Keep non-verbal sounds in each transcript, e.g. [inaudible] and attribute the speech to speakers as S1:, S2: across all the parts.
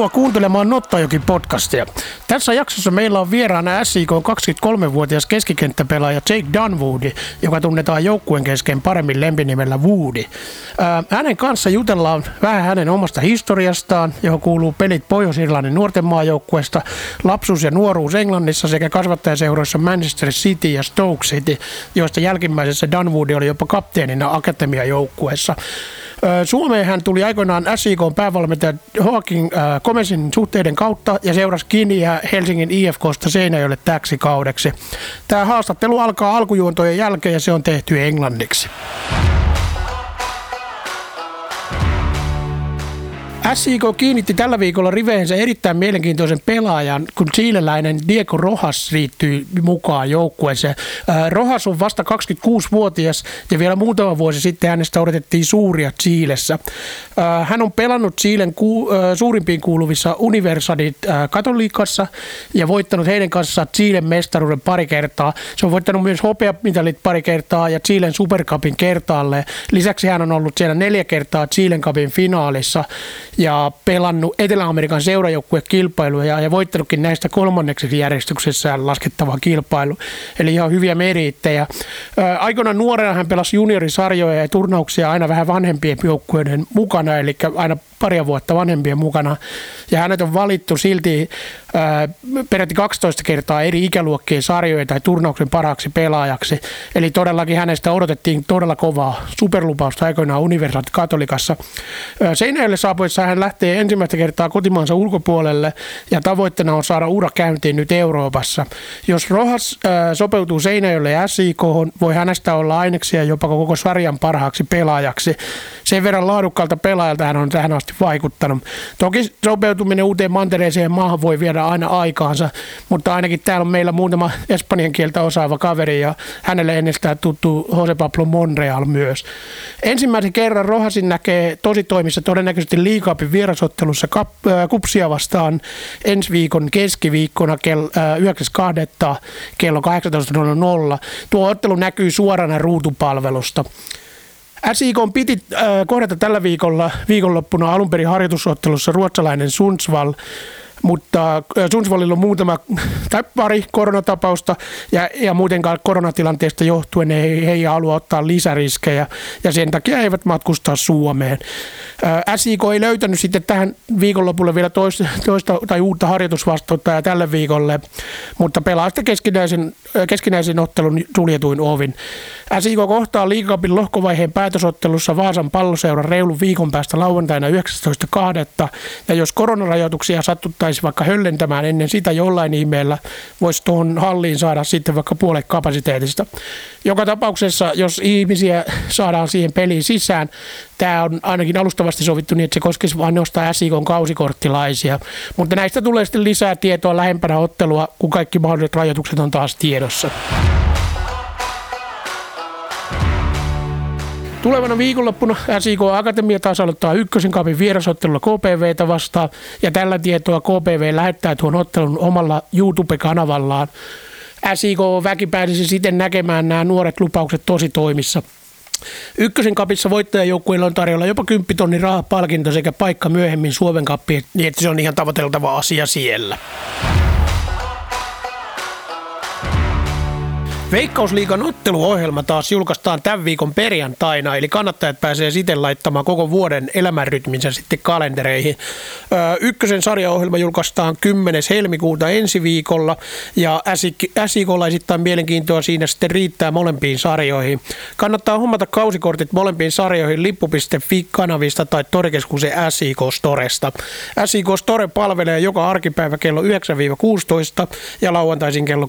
S1: Tervetuloa kuuntelemaan Nottajokin podcastia. Tässä jaksossa meillä on vieraana SIK 23-vuotias keskikenttäpelaaja Jake Dunwoody, joka tunnetaan joukkueen kesken paremmin lempinimellä Woody. Hänen kanssa jutellaan vähän hänen omasta historiastaan, johon kuuluu pelit Pohjois-Irlannin nuorten maajoukkueesta, lapsuus ja nuoruus Englannissa sekä kasvattajaseuroissa Manchester City ja Stoke City, joista jälkimmäisessä Dunwoody oli jopa kapteenina akatemiajoukkueessa. Suomeen hän tuli aikoinaan SIK päävalmentaja Hawking Komesin suhteiden kautta ja seurasi ja Helsingin IFKsta Seinäjoelle täksi kaudeksi. Tämä haastattelu alkaa alkujuontojen jälkeen ja se on tehty englanniksi. SIK kiinnitti tällä viikolla riveensä erittäin mielenkiintoisen pelaajan, kun chileläinen Diego Rojas riittyy mukaan joukkueeseen. Rojas on vasta 26-vuotias ja vielä muutama vuosi sitten hänestä odotettiin suuria Chiilessä. Hän on pelannut Chilen suurimpiin kuuluvissa Universidad katoliikassa ja voittanut heidän kanssaan Chilen mestaruuden pari kertaa. Se on voittanut myös hopeamitalit pari kertaa ja Chilen Supercupin kertaalle. Lisäksi hän on ollut siellä neljä kertaa Chilen Cupin finaalissa ja pelannut Etelä-Amerikan seurajoukkuekilpailuja ja voittanutkin näistä kolmanneksi järjestyksessään laskettava kilpailu. Eli ihan hyviä meriittejä. Aikoinaan nuorena hän pelasi juniorisarjoja ja turnauksia aina vähän vanhempien joukkueiden mukana, eli aina paria vuotta vanhempien mukana. Ja hänet on valittu silti ää, peräti 12 kertaa eri ikäluokkien sarjojen tai turnauksen parhaaksi pelaajaksi. Eli todellakin hänestä odotettiin todella kovaa superlupausta aikoinaan Universal Katolikassa. Seinäjälle saapuessa hän lähtee ensimmäistä kertaa kotimaansa ulkopuolelle ja tavoitteena on saada ura käyntiin nyt Euroopassa. Jos Rohas ää, sopeutuu Seinäjälle ja SIK, voi hänestä olla aineksia jopa koko sarjan parhaaksi pelaajaksi. Sen verran laadukkaalta pelaajalta hän on tähän asti vaikuttanut. Toki sopeutuminen uuteen mantereeseen maahan voi viedä aina aikaansa, mutta ainakin täällä on meillä muutama espanjan kieltä osaava kaveri ja hänelle ennestään tuttu Jose Pablo Monreal myös. Ensimmäisen kerran Rohasin näkee tosi toimissa todennäköisesti liikaapin vierasottelussa kupsia vastaan ensi viikon keskiviikkona kello 9.2. kello 18.00. Tuo ottelu näkyy suorana ruutupalvelusta. SIK piti äh, kohdata tällä viikolla viikonloppuna alun perin harjoitusottelussa ruotsalainen Sundsvall mutta Sundsvallilla on muutama tai pari koronatapausta ja, ja muutenkaan koronatilanteesta johtuen he, he ei halua ottaa lisäriskejä ja sen takia eivät matkustaa Suomeen. SIK ei löytänyt sitten tähän viikonlopulle vielä toista, toista tai uutta harjoitusvastuuttajaa tälle viikolle, mutta pelaa sitten keskinäisen, keskinäisen ottelun suljetuin ovin. SIK kohtaa liikapin lohkovaiheen päätösottelussa Vaasan palloseuran reilun viikon päästä lauantaina 19.2. Ja jos koronarajoituksia sattuttaisi vaikka höllentämään ennen sitä jollain ihmeellä, voisi tuohon halliin saada sitten vaikka puolet kapasiteetista. Joka tapauksessa, jos ihmisiä saadaan siihen peliin sisään, tämä on ainakin alustavasti sovittu niin, että se koskisi vain nostaa SIKon kausikorttilaisia. Mutta näistä tulee sitten lisää tietoa lähempänä ottelua, kun kaikki mahdolliset rajoitukset on taas tiedossa. Tulevana viikonloppuna SIK Akatemia taas aloittaa ykkösen kapin vierasottelulla KPVtä vastaan ja tällä tietoa KPV lähettää tuon ottelun omalla YouTube-kanavallaan. SIK väki pääsisi siten näkemään nämä nuoret lupaukset tosi toimissa. Ykkösen kapissa voittajajoukkueilla on tarjolla jopa 10 tonnin rahapalkinto sekä paikka myöhemmin Suomen kappiin, niin että se on ihan tavoiteltava asia siellä. Veikkausliigan otteluohjelma taas julkaistaan tämän viikon perjantaina, eli kannattajat pääsee siten laittamaan koko vuoden elämänrytminsä sitten kalentereihin. ykkösen sarjaohjelma julkaistaan 10. helmikuuta ensi viikolla, ja SIK-laisittain mielenkiintoa siinä sitten riittää molempiin sarjoihin. Kannattaa hommata kausikortit molempiin sarjoihin lippu.fi-kanavista tai Torikeskuksen SIK Storesta. SIK Store palvelee joka arkipäivä kello 9-16 ja lauantaisin kello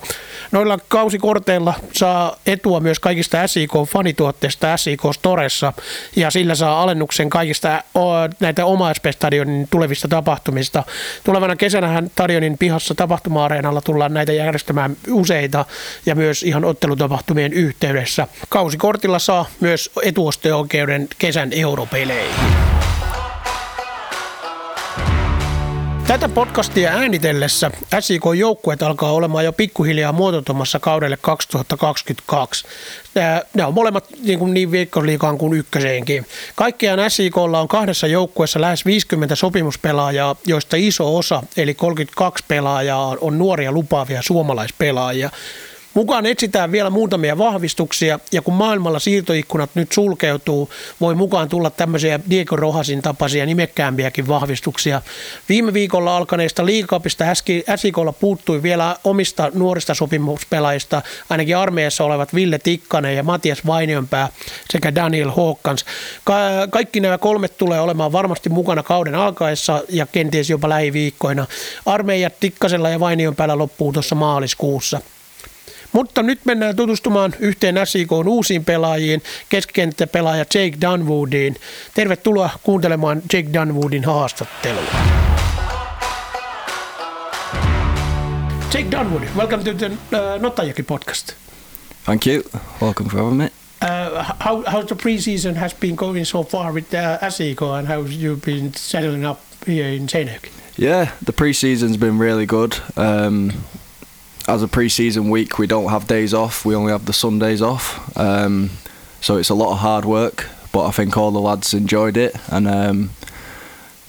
S1: 10-15. Noilla kausikorteilla saa etua myös kaikista SIK-fanituotteista SIK Storessa ja sillä saa alennuksen kaikista näitä omaispe-stadionin tulevista tapahtumista. Tulevana kesänähän stadionin pihassa tapahtuma-areenalla tullaan näitä järjestämään useita ja myös ihan ottelutapahtumien yhteydessä. Kausikortilla saa myös etuosto-oikeuden kesän europeleihin. Tätä podcastia äänitellessä SIK-joukkueet alkaa olemaan jo pikkuhiljaa muotoutumassa kaudelle 2022. Ne on molemmat niin, kuin niin viikkoliikaan kuin ykköseenkin. Kaikkiaan SIKlla on kahdessa joukkueessa lähes 50 sopimuspelaajaa, joista iso osa, eli 32 pelaajaa, on nuoria lupaavia suomalaispelaajia. Mukaan etsitään vielä muutamia vahvistuksia ja kun maailmalla siirtoikkunat nyt sulkeutuu, voi mukaan tulla tämmöisiä Diego Rohasin tapaisia nimekkäämpiäkin vahvistuksia. Viime viikolla alkaneesta liikapista Äsikolla puuttui vielä omista nuorista sopimuspelaajista, ainakin armeijassa olevat Ville Tikkanen ja Matias Vainionpää sekä Daniel Hawkins. Ka- kaikki nämä kolmet tulee olemaan varmasti mukana kauden alkaessa ja kenties jopa lähiviikkoina. Armeijat Tikkasella ja Vainionpäällä loppuu tuossa maaliskuussa. Mutta nyt mennään tutustumaan yhteen SIKn uusiin pelaajiin, keskikenttäpelaaja Jake Dunwoodiin. Tervetuloa kuuntelemaan Jake Dunwoodin haastattelua. Jake Dunwood, welcome to the uh, Notajaki podcast.
S2: Thank you. Welcome for having me.
S1: Uh, how, how the preseason has been going so far with uh, Asiko and how you've been settling up here in Seinäjoki?
S2: Yeah, the preseason's been really good. Um, as a pre-season week, we don't have days off. We only have the Sundays off. Um, so it's a lot of hard work, but I think all the lads enjoyed it, and um,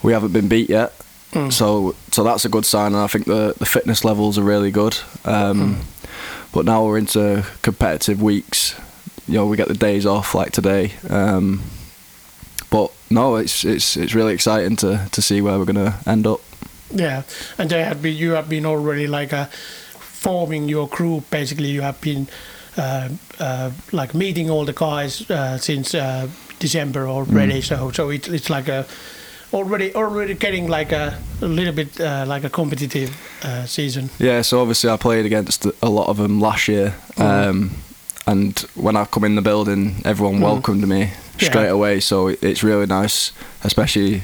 S2: we haven't been beat yet. Mm. So so that's a good sign, and I think the the fitness levels are really good. Um, mm. But now we're into competitive weeks. You know, we get the days off like today. Um, but no, it's it's it's really exciting to to see where we're going to end up.
S1: Yeah, and they have been you have been already like a forming your group, basically you have been uh, uh, like meeting all the guys uh, since uh, December already. Mm. So so it, it's like a already already getting like a, a little bit uh, like a competitive uh, season.
S2: Yeah. So obviously I played against a lot of them last year, mm. um, and when I come in the building, everyone mm. welcomed me straight yeah. away. So it's really nice, especially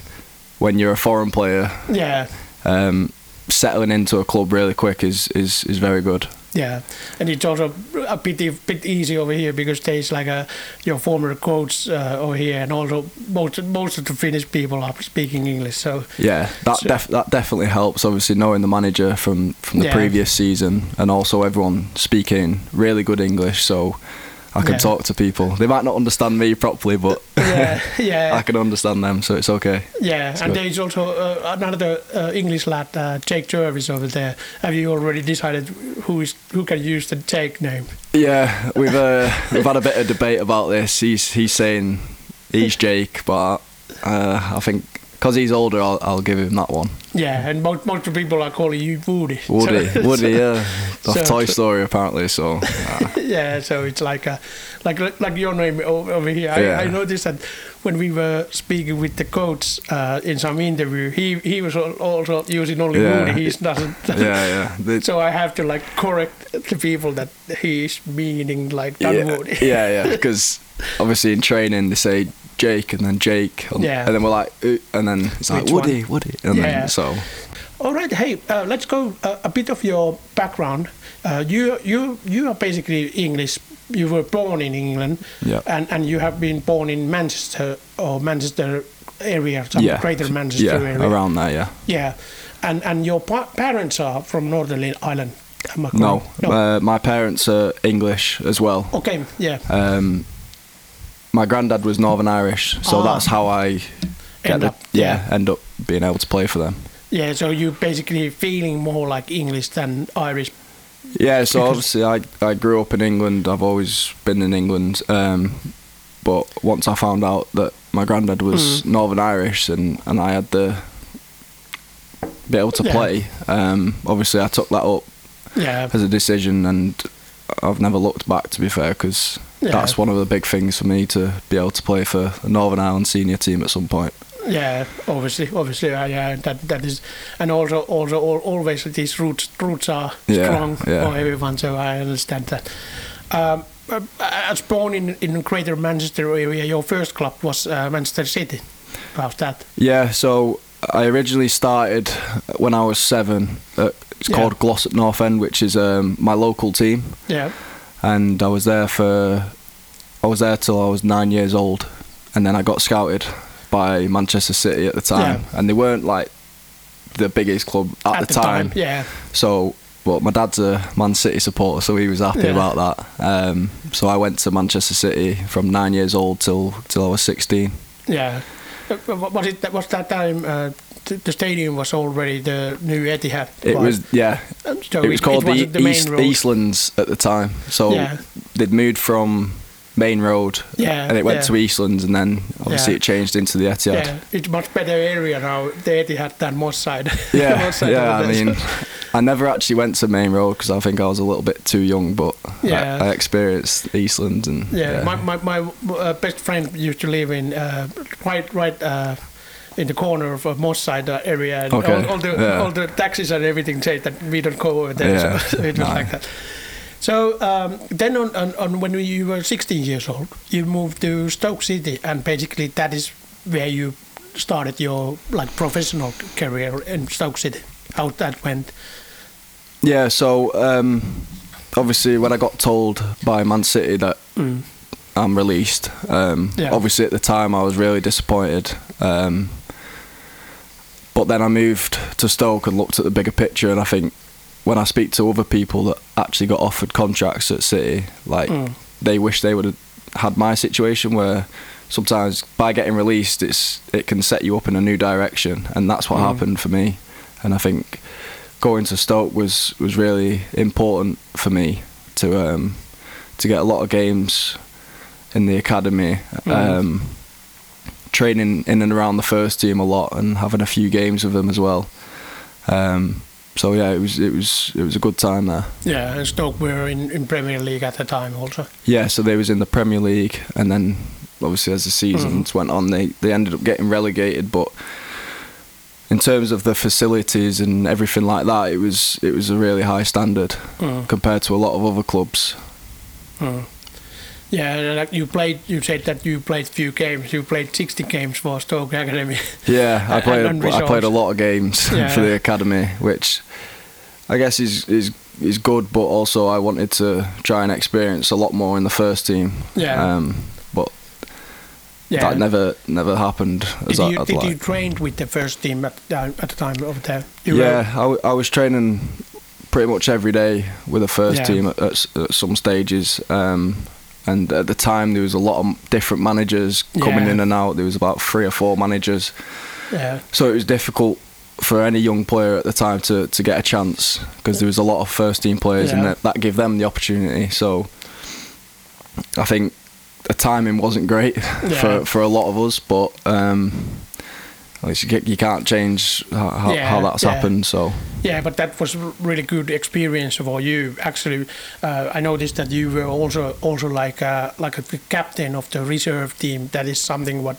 S2: when you're a foreign player.
S1: Yeah.
S2: Um, settling into a club really quick is is, is very good.
S1: Yeah, and it's also a bit a bit easy over here because there's like a your former coach uh, over here, and also most most of the Finnish people are speaking English. So
S2: yeah, that so, def- that definitely helps. Obviously, knowing the manager from from the yeah. previous season, and also everyone speaking really good English. So I can yeah. talk to people. They might not understand me properly, but [laughs] yeah, yeah. [laughs] I can understand them, so it's okay.
S1: Yeah, it's and good. there's also uh, another uh, English lad, uh, Jake Jervis, over there. Have you already decided who is who can use the Jake name?
S2: Yeah, we've uh, we've had a bit of debate about this. He's he's saying he's Jake, but uh, I think because he's older, I'll, I'll give him that one.
S1: Yeah, and most, most of the people are calling you Woody. [laughs]
S2: Woody, so, Woody, yeah, [laughs] of so, Toy Story apparently. So
S1: uh. [laughs] yeah, so it's like a, like like your name over here. Yeah. I, I noticed that when we were speaking with the coach uh, in some interview, he he was also using only yeah. Woody. He doesn't.
S2: yeah, yeah.
S1: so I have to like correct the people that he is meaning like Dan
S2: yeah,
S1: Woody.
S2: yeah, yeah, because obviously in training they say Jake and then Jake. And, yeah. And then we're like, and then it's like Which Woody, one? Woody. And yeah. then so.
S1: All right. Hey, uh, let's go uh, a bit of your background. Uh, you you you are basically English. You were born in England.
S2: Yeah.
S1: And and you have been born in Manchester or Manchester area, some yeah. greater Manchester
S2: yeah,
S1: area.
S2: around there. Yeah.
S1: Yeah. And and your pa- parents are from Northern Ireland.
S2: No, no. Uh, my parents are English as well.
S1: Okay, yeah.
S2: Um, my granddad was Northern Irish, so ah. that's how I end the, up, yeah, yeah, end up being able to play for them.
S1: Yeah, so you're basically feeling more like English than Irish.
S2: Yeah, so obviously I I grew up in England. I've always been in England, um, but once I found out that my granddad was mm. Northern Irish and and I had to be able to yeah. play, um, obviously I took that up
S1: yeah.
S2: as a decision, and I've never looked back. To be fair, because yeah. that's one of the big things for me to be able to play for the Northern Ireland senior team at some point.
S1: Yeah, obviously, obviously, uh, yeah, that that is, and also, also, all, always these roots roots are
S2: yeah,
S1: strong
S2: yeah.
S1: for everyone. So I understand that. Um, uh, as born in in Greater Manchester area, your first club was uh, Manchester City. How's that?
S2: Yeah, so I originally started when I was seven. It's yeah. called Glossop North End, which is um, my local team.
S1: Yeah
S2: and I was there for I was there till I was nine years old, and then I got scouted by Manchester City at the time, yeah. and they weren't like the biggest club at, the, time.
S1: Yeah.
S2: So, well, my dad's a Man City supporter, so he was happy
S1: Yeah.
S2: about that. Um, so I went to Manchester City from nine years old till till I was 16.
S1: Yeah. Uh, Was it that was that time uh, th- the stadium was already the new Etihad?
S2: It
S1: right?
S2: was yeah.
S1: Um, so
S2: it was called the,
S1: the
S2: East. Eastlands at the time. So
S1: Yeah.
S2: they'd moved from Maine Road,
S1: Yeah,
S2: and it went
S1: yeah.
S2: to Eastlands, and then obviously
S1: Yeah.
S2: it changed into the Etihad.
S1: Yeah, it's much better area now. The Etihad than Moss side. [laughs]
S2: Yeah,
S1: Moss side
S2: yeah. I mean, I never actually went to Maine Road because I think I was a little bit too young, but
S1: Yeah.
S2: I, I experienced Eastlands and
S1: Yeah, my my, my uh, best friend used to live in uh, right right uh, in the corner of uh, Moss side uh, area. And
S2: Okay,
S1: all, all the
S2: yeah.
S1: all the taxis and everything say that we don't go over there.
S2: Yeah,
S1: So it was
S2: no.
S1: like that. So um, then on, on, on when you were 16 years old, you moved to Stoke City, and basically that is where you started your like professional career in Stoke City. How that went?
S2: Yeah, so um, obviously when I got told by Man City that
S1: Mm.
S2: I'm released, um,
S1: Yeah.
S2: obviously at the time I was really disappointed. Um, but then I moved to Stoke and looked at the bigger picture, and I think when I speak to other people that actually got offered contracts at City, like
S1: Mm.
S2: they wish they would have had my situation where sometimes by getting released it's it can set you up in a new direction and that's what
S1: Mm.
S2: happened for me and I think going to Stoke was was really important for me to um to get a lot of games in the academy
S1: Mm.
S2: um training in and around the first team a lot and having a few games with them as well um so yeah it was it was it was a good time there
S1: Yeah, and Stoke were in, in Premier League at the time also.
S2: Yeah, so they was in the Premier League, and then obviously as the seasons went on, they they ended up getting relegated. But in terms of the facilities and everything like that, it was it was a really high standard
S1: Mm.
S2: compared to a lot of other clubs.
S1: Mm. Yeah, like you played. You said that you played few games. You played 60 games for Stoke Academy.
S2: Yeah, I [laughs] played I played a lot of games [laughs]
S1: Yeah.
S2: for the academy, which I guess is is is good, but also I wanted to try and experience a lot more in the first team.
S1: Yeah.
S2: Um, but
S1: yeah.
S2: that never never happened as
S1: did
S2: I,
S1: you
S2: I'd
S1: did
S2: like.
S1: you train with the first team at the, at the time of the? You
S2: yeah, I, w- I was training pretty much every day with the first
S1: Yeah.
S2: team at, at, at some stages. Um, and at the time, there was a lot of different managers coming
S1: Yeah.
S2: in and out. There was about three or four managers,
S1: yeah.
S2: so it was difficult for any young player at the time to, to get a chance because there was a lot of first team players, and
S1: Yeah.
S2: that, that gave them the opportunity. So I think the timing wasn't great [laughs]
S1: Yeah.
S2: for for a lot of us, but. Um, you, you can't change how,
S1: Yeah,
S2: how that's
S1: yeah.
S2: happened. So
S1: Yeah, but that was a really good experience for you. Actually, uh, I noticed that you were also also like uh, like a, captain of the reserve team. That is something what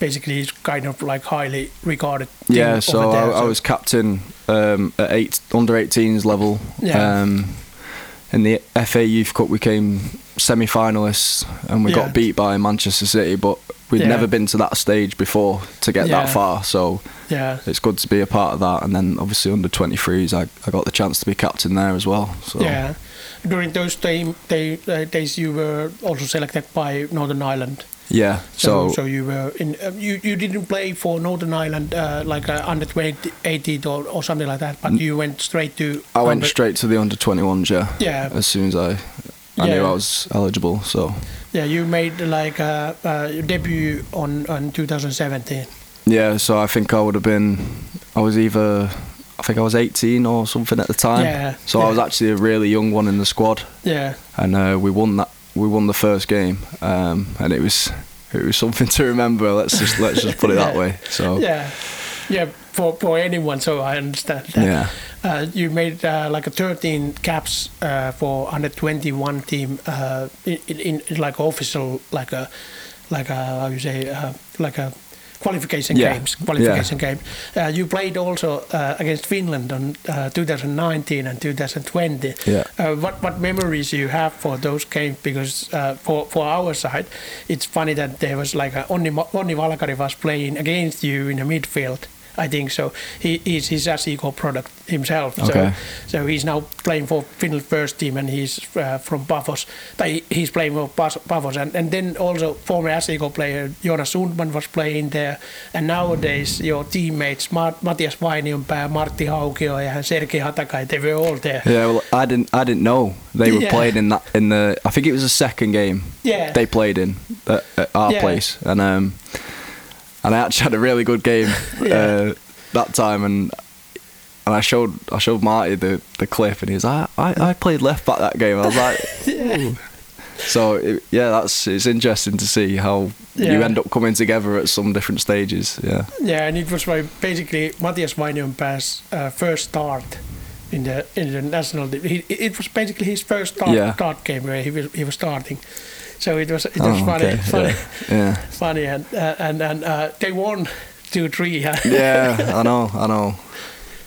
S1: basically is kind of like highly regarded.
S2: Yeah, so
S1: there,
S2: I, I was captain um, at eight under 18s level.
S1: Yeah.
S2: Um, in the FA Youth Cup, we came semi-finalists and we
S1: Yeah.
S2: got beat by Manchester City, but we'd
S1: Yeah.
S2: never been to that stage before to get
S1: Yeah.
S2: that far. So
S1: yeah.
S2: it's good to be a part of that. And then obviously under 23s, I, I got the chance to be captain there as well. So
S1: Yeah. During those time, day, uh, days, you were also selected by Northern Ireland.
S2: yeah.
S1: So,
S2: So,
S1: so you were in. Uh, you you didn't play for Northern Ireland uh, like uh, under 20, 18 or, or something like that, but you went straight to.
S2: I went straight to the under 21s. Yeah.
S1: Yeah.
S2: As soon as I, I knew I was eligible. So
S1: Yeah, you made like uh, your debut on on 2017.
S2: Yeah, so I think I would have been. I was either. I think I was 18 or something at the time.
S1: Yeah,
S2: So I was actually a really young one in the squad,
S1: Yeah,
S2: and uh, we won that. We won the first game, um, and it was it was something [laughs] to remember. Let's just let's just put it that [laughs] way. So
S1: yeah, yeah. For for anyone, so I understand. That.
S2: Yeah.
S1: Uh, you made uh, like a 13 caps uh, for under 21 team uh, in, in, in like official like a like a how you say uh, like a qualification
S2: Yeah.
S1: games qualification game. Uh, you played also uh, against Finland on uh, 2019 and 2020.
S2: Yeah.
S1: Uh, what what memories you have for those games? Because uh, for for our side, it's funny that there was like a Onni, Ma- Onni Valakari was playing against you in the midfield, I think so. He he's his SJK product himself. So
S2: Okay.
S1: so he's now playing for Finland first team, and he's uh, from Pafos. He's playing for Pafos, and, and then also former SJK player Jonas Sundman was playing there. And nowadays your teammates Ma- Matias Vainionpää, Martti Haukio, and Sergei Hatakai, they were all there.
S2: Yeah, well, I didn't. I didn't know they were
S1: Yeah.
S2: playing in that. In the, I think it was the second game.
S1: Yeah.
S2: They played in at, at our
S1: Yeah.
S2: place, and um, and I actually had a really good game [laughs]
S1: Yeah.
S2: uh, that time, and and I showed I showed Marty the, the clip, and he was like, I, I played left back that game. I was like, [laughs] "Ooh." so it, yeah, that's it's interesting to see how you end up coming together at some different stages. Yeah,
S1: Yeah, and it was like basically Matias Vainionpää's uh, first start in the in the national. He, it was basically his first start,
S2: Yeah.
S1: start game where he was he was starting. So it was it was
S2: Oh,
S1: funny,
S2: okay,
S1: funny,
S2: yeah. Yeah. [laughs]
S1: funny, and uh, and and uh, they won two three. [laughs]
S2: yeah, I know, I know.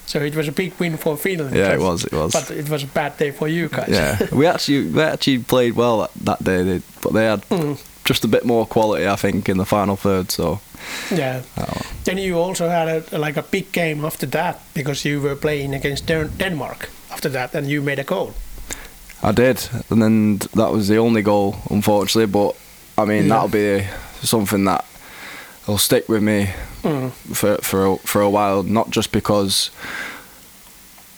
S1: so it was a big win for Finland.
S2: Yeah, it was, it was.
S1: But it was a bad day for you guys.
S2: Yeah, we actually we actually played well that, that day, they, but they had
S1: Mm.
S2: just a bit more quality, I think, in the final third. So
S1: yeah.
S2: oh,
S1: Then you also had a, like a big game after that because you were playing against Den- Denmark after that, and you made a goal.
S2: I did, and then that was the only goal, unfortunately. But I mean,
S1: Yeah.
S2: that'll be something that will stick with me
S1: Mm.
S2: for for a, for a while. Not just because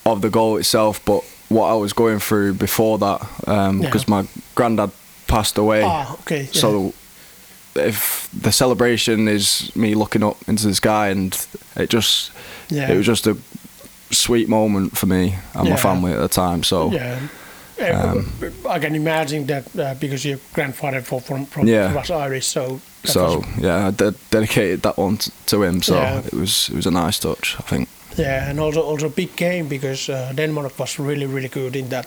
S2: of the goal itself, but what I was going through before that.
S1: Yeah.
S2: Because my granddad passed away.
S1: Ah, okay. yeah.
S2: So if the celebration is me looking up into the sky and it just
S1: yeah.
S2: it was just a sweet moment for me and
S1: Yeah.
S2: my family at the time. So
S1: Yeah.
S2: Um,
S1: I can imagine that uh, because your grandfather for, from, from
S2: Yeah.
S1: was Irish, so
S2: so yeah, I de- dedicated that one t- to him. So
S1: Yeah.
S2: it was it was a nice touch, I think.
S1: yeah, and also also big game because uh, Denmark was really really good in that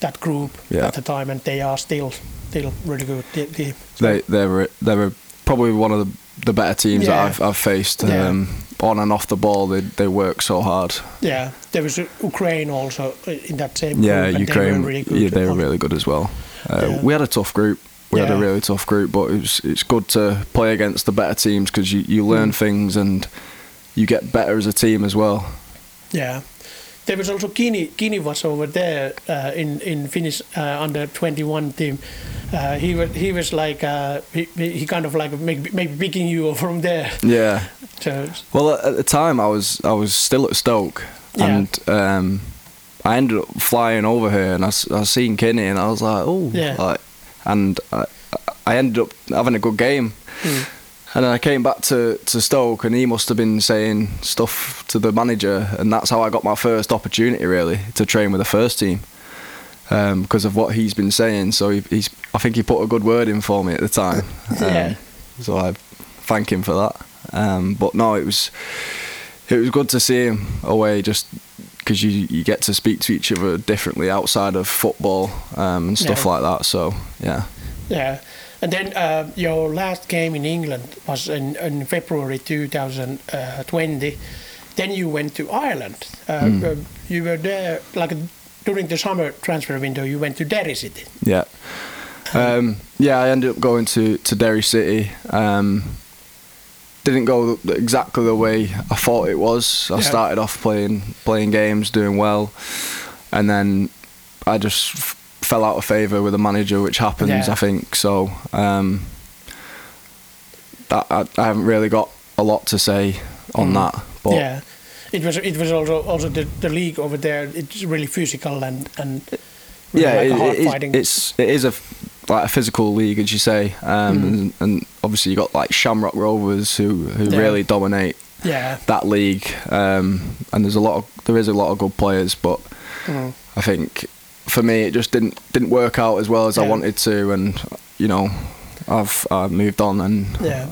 S1: that group
S2: Yeah.
S1: at the time, and they are still still really good team. So,
S2: They they were they were probably one of the the better teams
S1: Yeah.
S2: that I've I've faced.
S1: Yeah.
S2: Um, on and off the ball, they they work so hard.
S1: yeah, there was uh, Ukraine also uh, in that same
S2: Yeah,
S1: group,
S2: Ukraine.
S1: They were really good.
S2: yeah, they were really good as well. Uh,
S1: Yeah.
S2: We had a tough group. We had a really tough group, but it was, it's good to play against the better teams because you, you learn
S1: Mm.
S2: things and you get better as a team as well.
S1: Yeah. There was also Kini. Kini was over there uh, in in Finnish uh, under twenty one team. Uh, he was he was like uh, he, he kind of like maybe, maybe picking you from there.
S2: Yeah.
S1: So
S2: Well, at the time, I was I was still at Stoke,
S1: Yeah.
S2: and um, I ended up flying over here, and I, I seen Kenny and I was like, oh,
S1: Yeah.
S2: like, and I, I ended up having a good game.
S1: mm,
S2: And then I came back to, to Stoke, and he must have been saying stuff to the manager, and that's how I got my first opportunity really to train with the first team, because of what he's been saying. So he, he's, I think he put a good word in for me at the time. [laughs]
S1: Yeah.
S2: Um, so I thank him for that. Um, but no, it was it was good to see him away, just because you you get to speak to each other differently outside of football um, and stuff
S1: Yeah.
S2: like that. So yeah.
S1: yeah. And then uh, your last game in England was in, in February 2020. Then you went to Ireland. Uh, you were there like during the summer transfer window. You went to Derry City.
S2: Yeah. Um, yeah, I ended up going to, to Derry City. Um, didn't go exactly the way I thought it was. I
S1: Yeah.
S2: started off playing playing games, doing well, and then I just fell out of favour with the manager, which happens,
S1: Yeah.
S2: I think. So um, that I, I haven't really got a lot to say on
S1: Mm.
S2: that. But
S1: yeah, it was it was also also the, the league over there. It's really physical and and really
S2: yeah,
S1: like
S2: it,
S1: a hard
S2: it it's it is a like a physical league, as you say, um,
S1: Mhm.
S2: and, and obviously you got like Shamrock Rovers who who
S1: Yeah.
S2: really dominate
S1: yeah,
S2: that league, um, and there's a lot of there is a lot of good players, but
S1: Mm.
S2: I think for me it just didn't didn't work out as well as I wanted to, and you know I've uh, moved on and
S1: Yeah.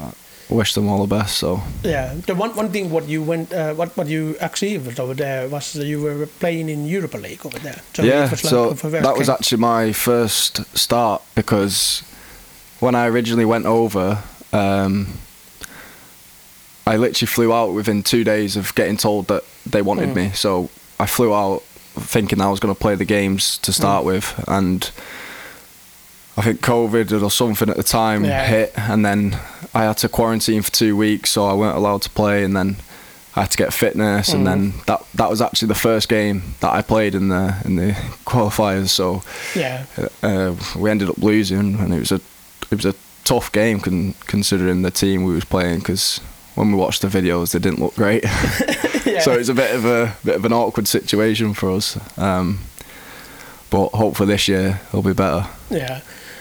S2: I wish them all the best. So
S1: yeah. The one one thing what you went uh, what what you achieved over there was that you were playing in Europa League over there. So
S2: yeah,
S1: like
S2: so that was actually my first start because when I originally went over, um, I literally flew out within two days of getting told that they wanted
S1: Mm.
S2: me. So I flew out thinking I was going to play the games to start mm. with, and I think COVID or something at the time
S1: Yeah.
S2: hit, and then I had to quarantine for two weeks, so I weren't allowed to play, and then I had to get fitness, and mm. then that that was actually the first game that I played in the in the qualifiers. So
S1: Yeah.
S2: Uh, uh, we ended up losing, and it was a it was a tough game con- considering the team we was playing because when we watched the videos, they didn't look great. [laughs] [laughs]
S1: yeah.
S2: so it's a bit of a bit of an awkward situation for us. Um, but hopefully this year it'll be better.
S1: Yeah,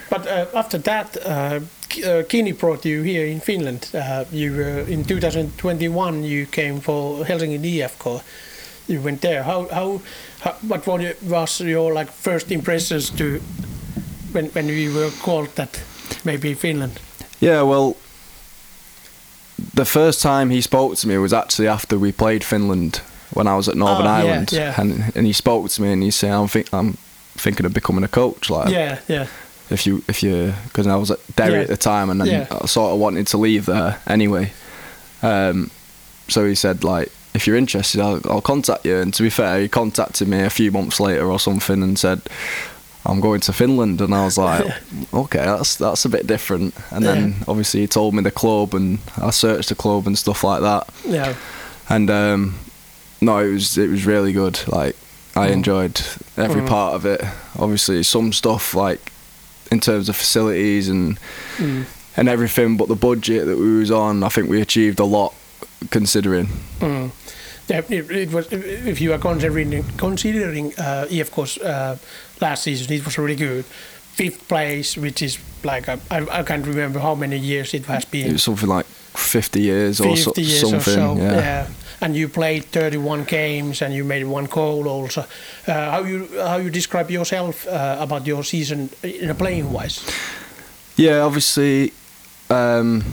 S1: but uh, after that, uh, uh, Kini brought you here in Finland. Uh, you were in 2021. You came for Helsinki IFK. You went there. How how, how what was your, was your like first impressions to when when you were called that maybe Finland?
S2: Yeah, well, the first time he spoke to me was actually after we played Finland when I was at Northern
S1: Oh, yeah,
S2: Ireland,
S1: yeah.
S2: and and he spoke to me and he said, "I'm think I'm thinking of becoming a coach." Like,
S1: yeah, yeah,
S2: if you if you because I was at Derry
S1: Yeah.
S2: at the time and then
S1: Yeah.
S2: I sort of wanted to leave there anyway. Um, so he said like, if you're interested, I'll, I'll contact you. And to be fair, he contacted me a few months later or something and said. I'm going to Finland, and I was [laughs] like, okay, that's that's a bit different. And then
S1: Yeah.
S2: obviously he told me the club, and I searched the club and stuff like that.
S1: yeah,
S2: And um, no, it was it was really good. Like I
S1: Mm.
S2: enjoyed every
S1: Mm.
S2: part of it. Obviously, some stuff like in terms of facilities and
S1: mm,
S2: and everything, but the budget that we was on, I think we achieved a lot considering.
S1: mm. Yeah, it, it was if you are considering considering uh, IFK's uh, last season, it was really good. Fifth place, which is like a, I, I can't remember how many years it has been.
S2: It was something like 50 years or so,
S1: 50 years
S2: something.
S1: or so.
S2: yeah.
S1: And you played 31 games and you made one goal also. Uh, how you how you describe yourself uh, about your season in a playing wise?
S2: Yeah, obviously, um,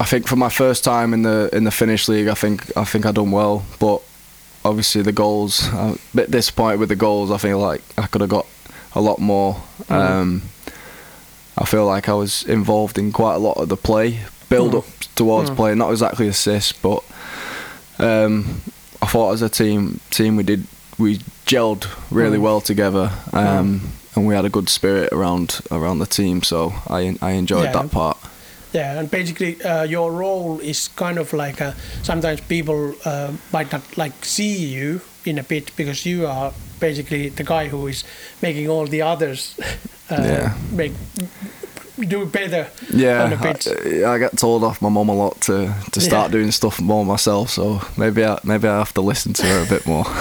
S2: I think for my first time in the in the Finnish league, I think I think I done well, but obviously the goals, I'm a bit disappointed with the goals. I feel like I could have got a lot more. Um, I feel like I was involved in quite a lot of the play, build
S1: Mm.
S2: up towards
S1: Mm.
S2: play, not exactly assists, but um, I thought as a team, team we did we gelled really
S1: Mm.
S2: well together, um, and we had a good spirit around around the team. So I I enjoyed
S1: Yeah.
S2: that part.
S1: Yeah, and basically uh, your role is kind of like a, sometimes people uh, might not like see you in a bit because you are basically the guy who is making all the others [laughs] uh,
S2: Yeah.
S1: make do better
S2: Yeah,
S1: on the pitch.
S2: I, I get told off my mum a lot to, to start
S1: Yeah.
S2: doing stuff more myself. So maybe I maybe I have to listen to her a bit more. [laughs]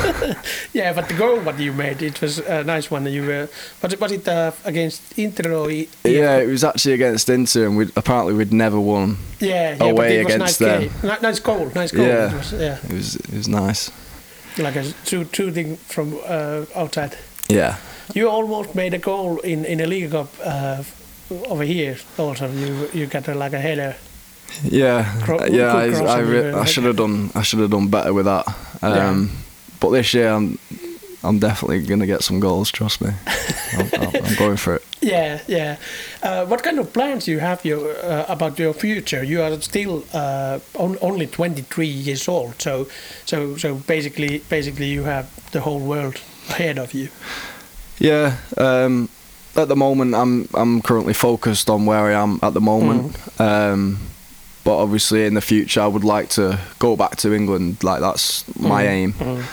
S1: Yeah, but the goal what you made, it was a nice one. You were, was it, was it uh, against Inter or? E-
S2: yeah, it was actually against Inter, and we apparently we'd never won.
S1: yeah, yeah,
S2: away
S1: it was
S2: against
S1: nice
S2: them.
S1: game. Nice goal, nice goal.
S2: Yeah.
S1: It was, yeah,
S2: It was it was nice.
S1: like a two two thing from uh, outside.
S2: Yeah,
S1: You almost made a goal in in a League Cup uh, over here. Also, you you got a, like a header.
S2: yeah,
S1: Cro-
S2: yeah. I, I, re- I should have done I should have done better with that.
S1: Yeah.
S2: Um, But this year I'm I'm definitely gonna get some goals. Trust me, I'm, I'm I'm [laughs] going for it.
S1: Yeah, yeah. Uh, what kind of plans you have your, uh, about your future? You are still uh, on, only 23 years old, so so so basically basically you have the whole world ahead of you.
S2: Yeah. Um, at the moment, I'm I'm currently focused on where I am at the moment. Um, but obviously, in the future, I would like to go back to England. Like that's my aim.
S1: Mm.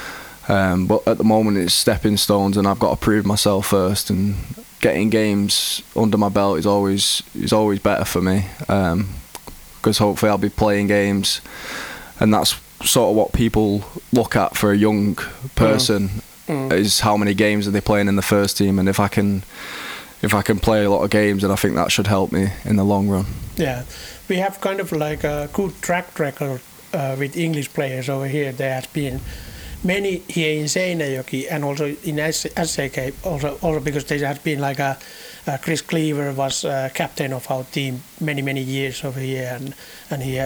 S2: Um, but at the moment, it's stepping stones, and I've got to prove myself first. And getting games under my belt is always is always better for me. Because hopefully, I'll be playing games, and that's sort of what people look at for a young person
S1: Mm.
S2: is how many games are they playing in the first team, and if I can, if I can play a lot of games, then I think that should help me in the long run.
S1: Yeah, we have kind of like a good track record uh, with English players over here. There has been many here in Seinäjoki and also in SJK also also because there has been like a uh, Chris Cleaver was uh, captain of our team many many years over here and and he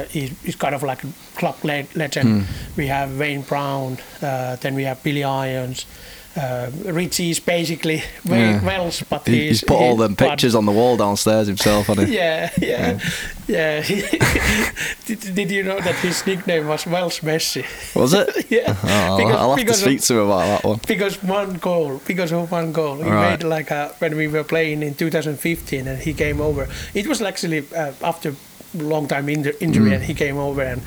S1: he's kind of like a club le- legend.
S2: Mm.
S1: We have Wayne Brown, uh, then we have Billy Ions. Uh, Richie is basically Wayne
S2: Yeah.
S1: Wells, but
S2: He,
S1: he's,
S2: he's put all
S1: he-
S2: them pictures on the wall downstairs himself, hasn't he? [laughs]
S1: yeah, yeah, yeah. [laughs] did, did you know that his nickname was Welsh Messi?
S2: Was it? [laughs]
S1: yeah,
S2: Oh, I'll,
S1: Because-
S2: I'll have to speak
S1: of-
S2: to him about that one.
S1: because one goal, because of one goal, he
S2: Right.
S1: made like a, when we were playing in 2015, and he came over. It was actually uh, after long time injury,
S2: Mm.
S1: and he came over and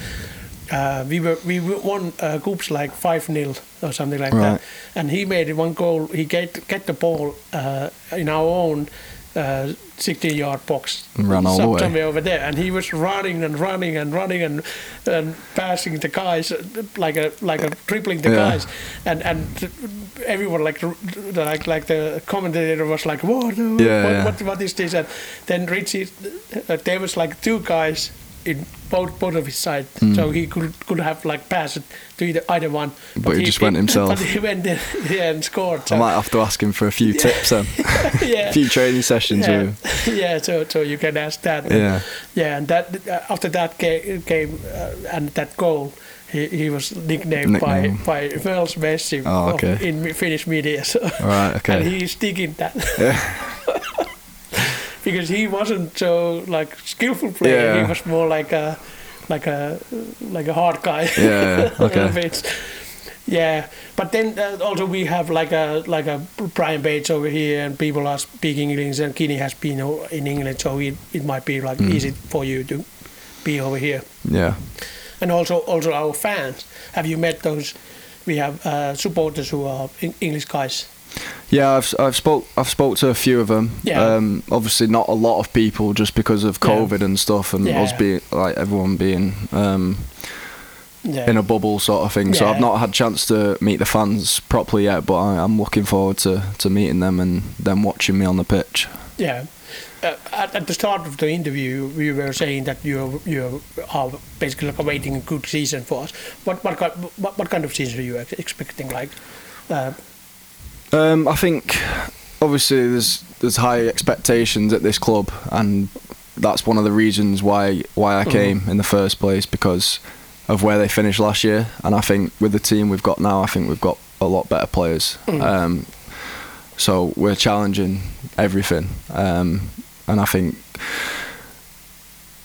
S1: uh, we were we won uh, KuPS like five 0 or something like
S2: Right.
S1: that, and he made one goal. He get get the ball uh, in our own. Uh, 16 yard box
S2: ran all the way.
S1: somewhere over there and he was running and running and running and, and passing the guys like a like a tripling the
S2: Yeah.
S1: guys and and everyone like like like the commentator was like what
S2: Yeah,
S1: what,
S2: yeah.
S1: what what is this and then Richie uh, there was like two guys in both both of his side so he could could have like passed it to either, either one
S2: Hmm. But he just went [laughs] himself.
S1: but he went there yeah, and scored
S2: I might have to ask him for a few [laughs] tips then. [laughs]
S1: yeah
S2: a few training sessions
S1: yeah,
S2: with him.
S1: yeah so so you can ask that
S2: Yeah.
S1: yeah and that uh, after that ga- game uh, and that goal he, he was nicknamed
S2: Nickname.
S1: by by Wells Messi
S2: Oh, okay.
S1: in Finnish media so
S2: Right, okay.
S1: and he's sticking that
S2: Yeah.
S1: Because he wasn't so like skillful player
S2: Yeah.
S1: he was more like a like a like a hard guy
S2: Yeah, [laughs] okay.
S1: yeah but then uh, also we have like a like a Brian Bates over here and people are speaking English and Kinney has been in England so it, it might be like
S2: Mm.
S1: easy for you to be over here
S2: Yeah.
S1: and also also our fans have you met those we have uh, supporters who are English guys
S2: Yeah, I've I've spoke I've spoke to a few of them.
S1: Yeah.
S2: Um, obviously not a lot of people just because of
S1: Yeah.
S2: COVID and stuff, and
S1: Yeah.
S2: us being like everyone being um,
S1: yeah
S2: in a bubble sort of thing. So I've not had chance to meet the fans properly yet, but I, I'm looking forward to, to meeting them and them watching me on the pitch.
S1: Yeah. Uh, at, at the start of the interview, we were saying that you you are basically like awaiting a good season for us. What what kind what, what kind of season are you expecting? Like, uh,
S2: Um, I think obviously there's there's high expectations at this club, and that's one of the reasons why why I came in the first place because of where they finished last year. And I think with the team we've got now, I think we've got a lot better players. Um, so we're challenging everything, um, and I think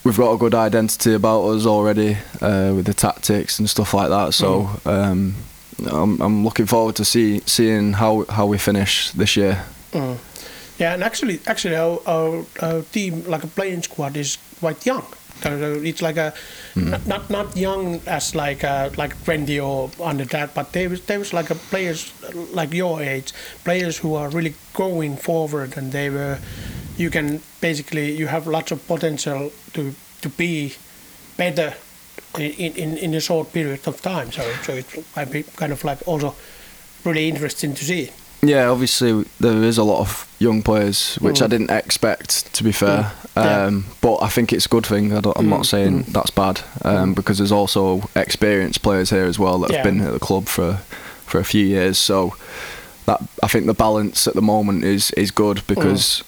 S2: we've got a good identity about us already uh, with the tactics and stuff like that. So um, I'm, I'm looking forward to see seeing how how we finish this year.
S1: mm. yeah, and actually actually our, our, our team like a playing squad is quite young. It's like a not, not not young as like uh, like 20 or under that, but they was they was like a players like your age, players who are really going forward, and they were you can basically you have lots of potential to to be better in in, in a short period of time. So so it might be kind of like also really interesting to see.
S2: Yeah, obviously there is a lot of young players, which I
S1: Mm.
S2: didn't expect to be fair.
S1: Mm. Yeah.
S2: Um, but I think it's a good thing. I don't, I'm
S1: Mm,
S2: not saying
S1: mm.
S2: that's bad um, because there's also experienced players here as well that have been at the club for for a few years. So that I think the balance at the moment is is good because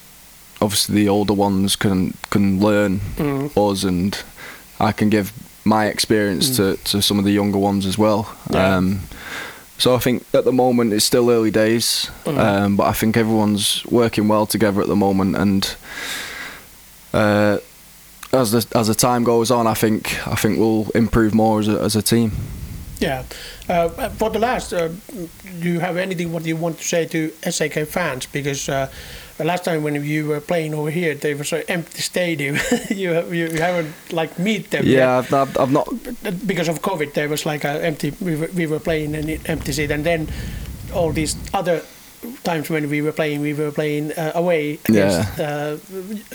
S2: obviously the older ones can can learn
S1: Mm.
S2: us and I can give my experience to, to some of the younger ones as well.
S1: Yeah.
S2: Um, so I think at the moment it's still early days,
S1: Mm.
S2: um, but I think everyone's working well together at the moment. And uh, as the as the time goes on, I think I think we'll improve more as a, as a team.
S1: Yeah. Uh, for the last, uh, do you have anything what you want to say to SJK fans? Because uh, the last time when you were playing over here, there was an empty stadium. [laughs] you, you haven't like meet them. yet.
S2: Yeah, I've, I've, I've not.
S1: because of COVID, there was like a empty. We were, we were playing an empty seat, and then all these other times when we were playing, we were playing uh, away against uh,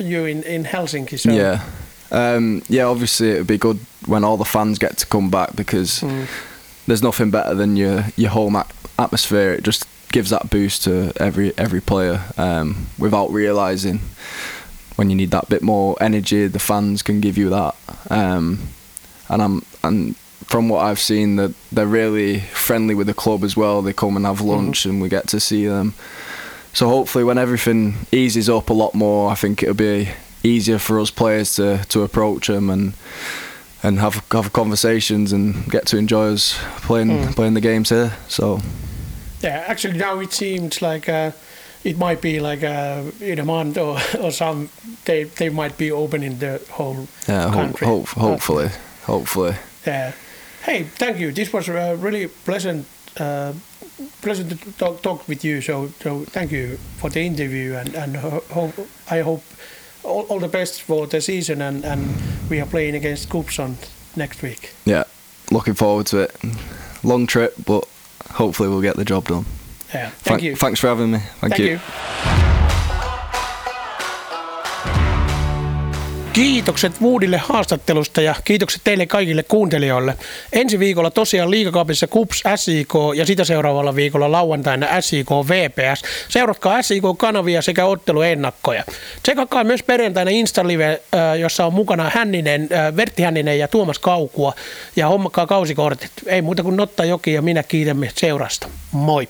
S1: you in, in Helsinki. So
S2: Yeah, um, yeah. Obviously, it'd be good when all the fans get to come back because
S1: Mm.
S2: there's nothing better than your your home at- atmosphere. It just gives that boost to every every player um, without realizing when you need that bit more energy. The fans can give you that, um, and I'm and from what I've seen, that they're really friendly with the club as well. They come and have lunch, and we get to see them. So hopefully, when everything eases up a lot more, I think it'll be easier for us players to, to approach them and and have have conversations and get to enjoy us playing
S1: Mm.
S2: playing the games here. So
S1: Yeah, actually now it seems like uh, it might be like uh, in a month or, [laughs] or some they they might be opening the whole
S2: yeah, ho-
S1: country.
S2: hope, hopefully, hopefully.
S1: Yeah. Hey, thank you. This was a really pleasant. Uh, pleasant to talk, talk with you. So, so thank you for the interview, and and ho- hope I hope all, all the best for the season, and and we are playing against Kupson next week.
S2: Yeah, looking forward to it. Long trip, but hopefully we'll get the job done.
S1: Yeah. Thank, you.
S2: Thanks for having me. Thank,
S1: Thank you. Kiitokset Woodille haastattelusta ja kiitokset teille kaikille kuuntelijoille. Ensi viikolla tosiaan liigakaapissa KUPS SIK ja sitä seuraavalla viikolla lauantaina SIK VPS. Seuratkaa SIK-kanavia sekä otteluennakkoja. Tsekakaa myös perjantaina Insta-live, jossa on mukana Hänninen, Vertti Hänninen ja Tuomas Kaukua. Ja hommakkaa kausikortit. Ei muuta kuin Notta Joki ja minä kiitämme seurasta. Moi!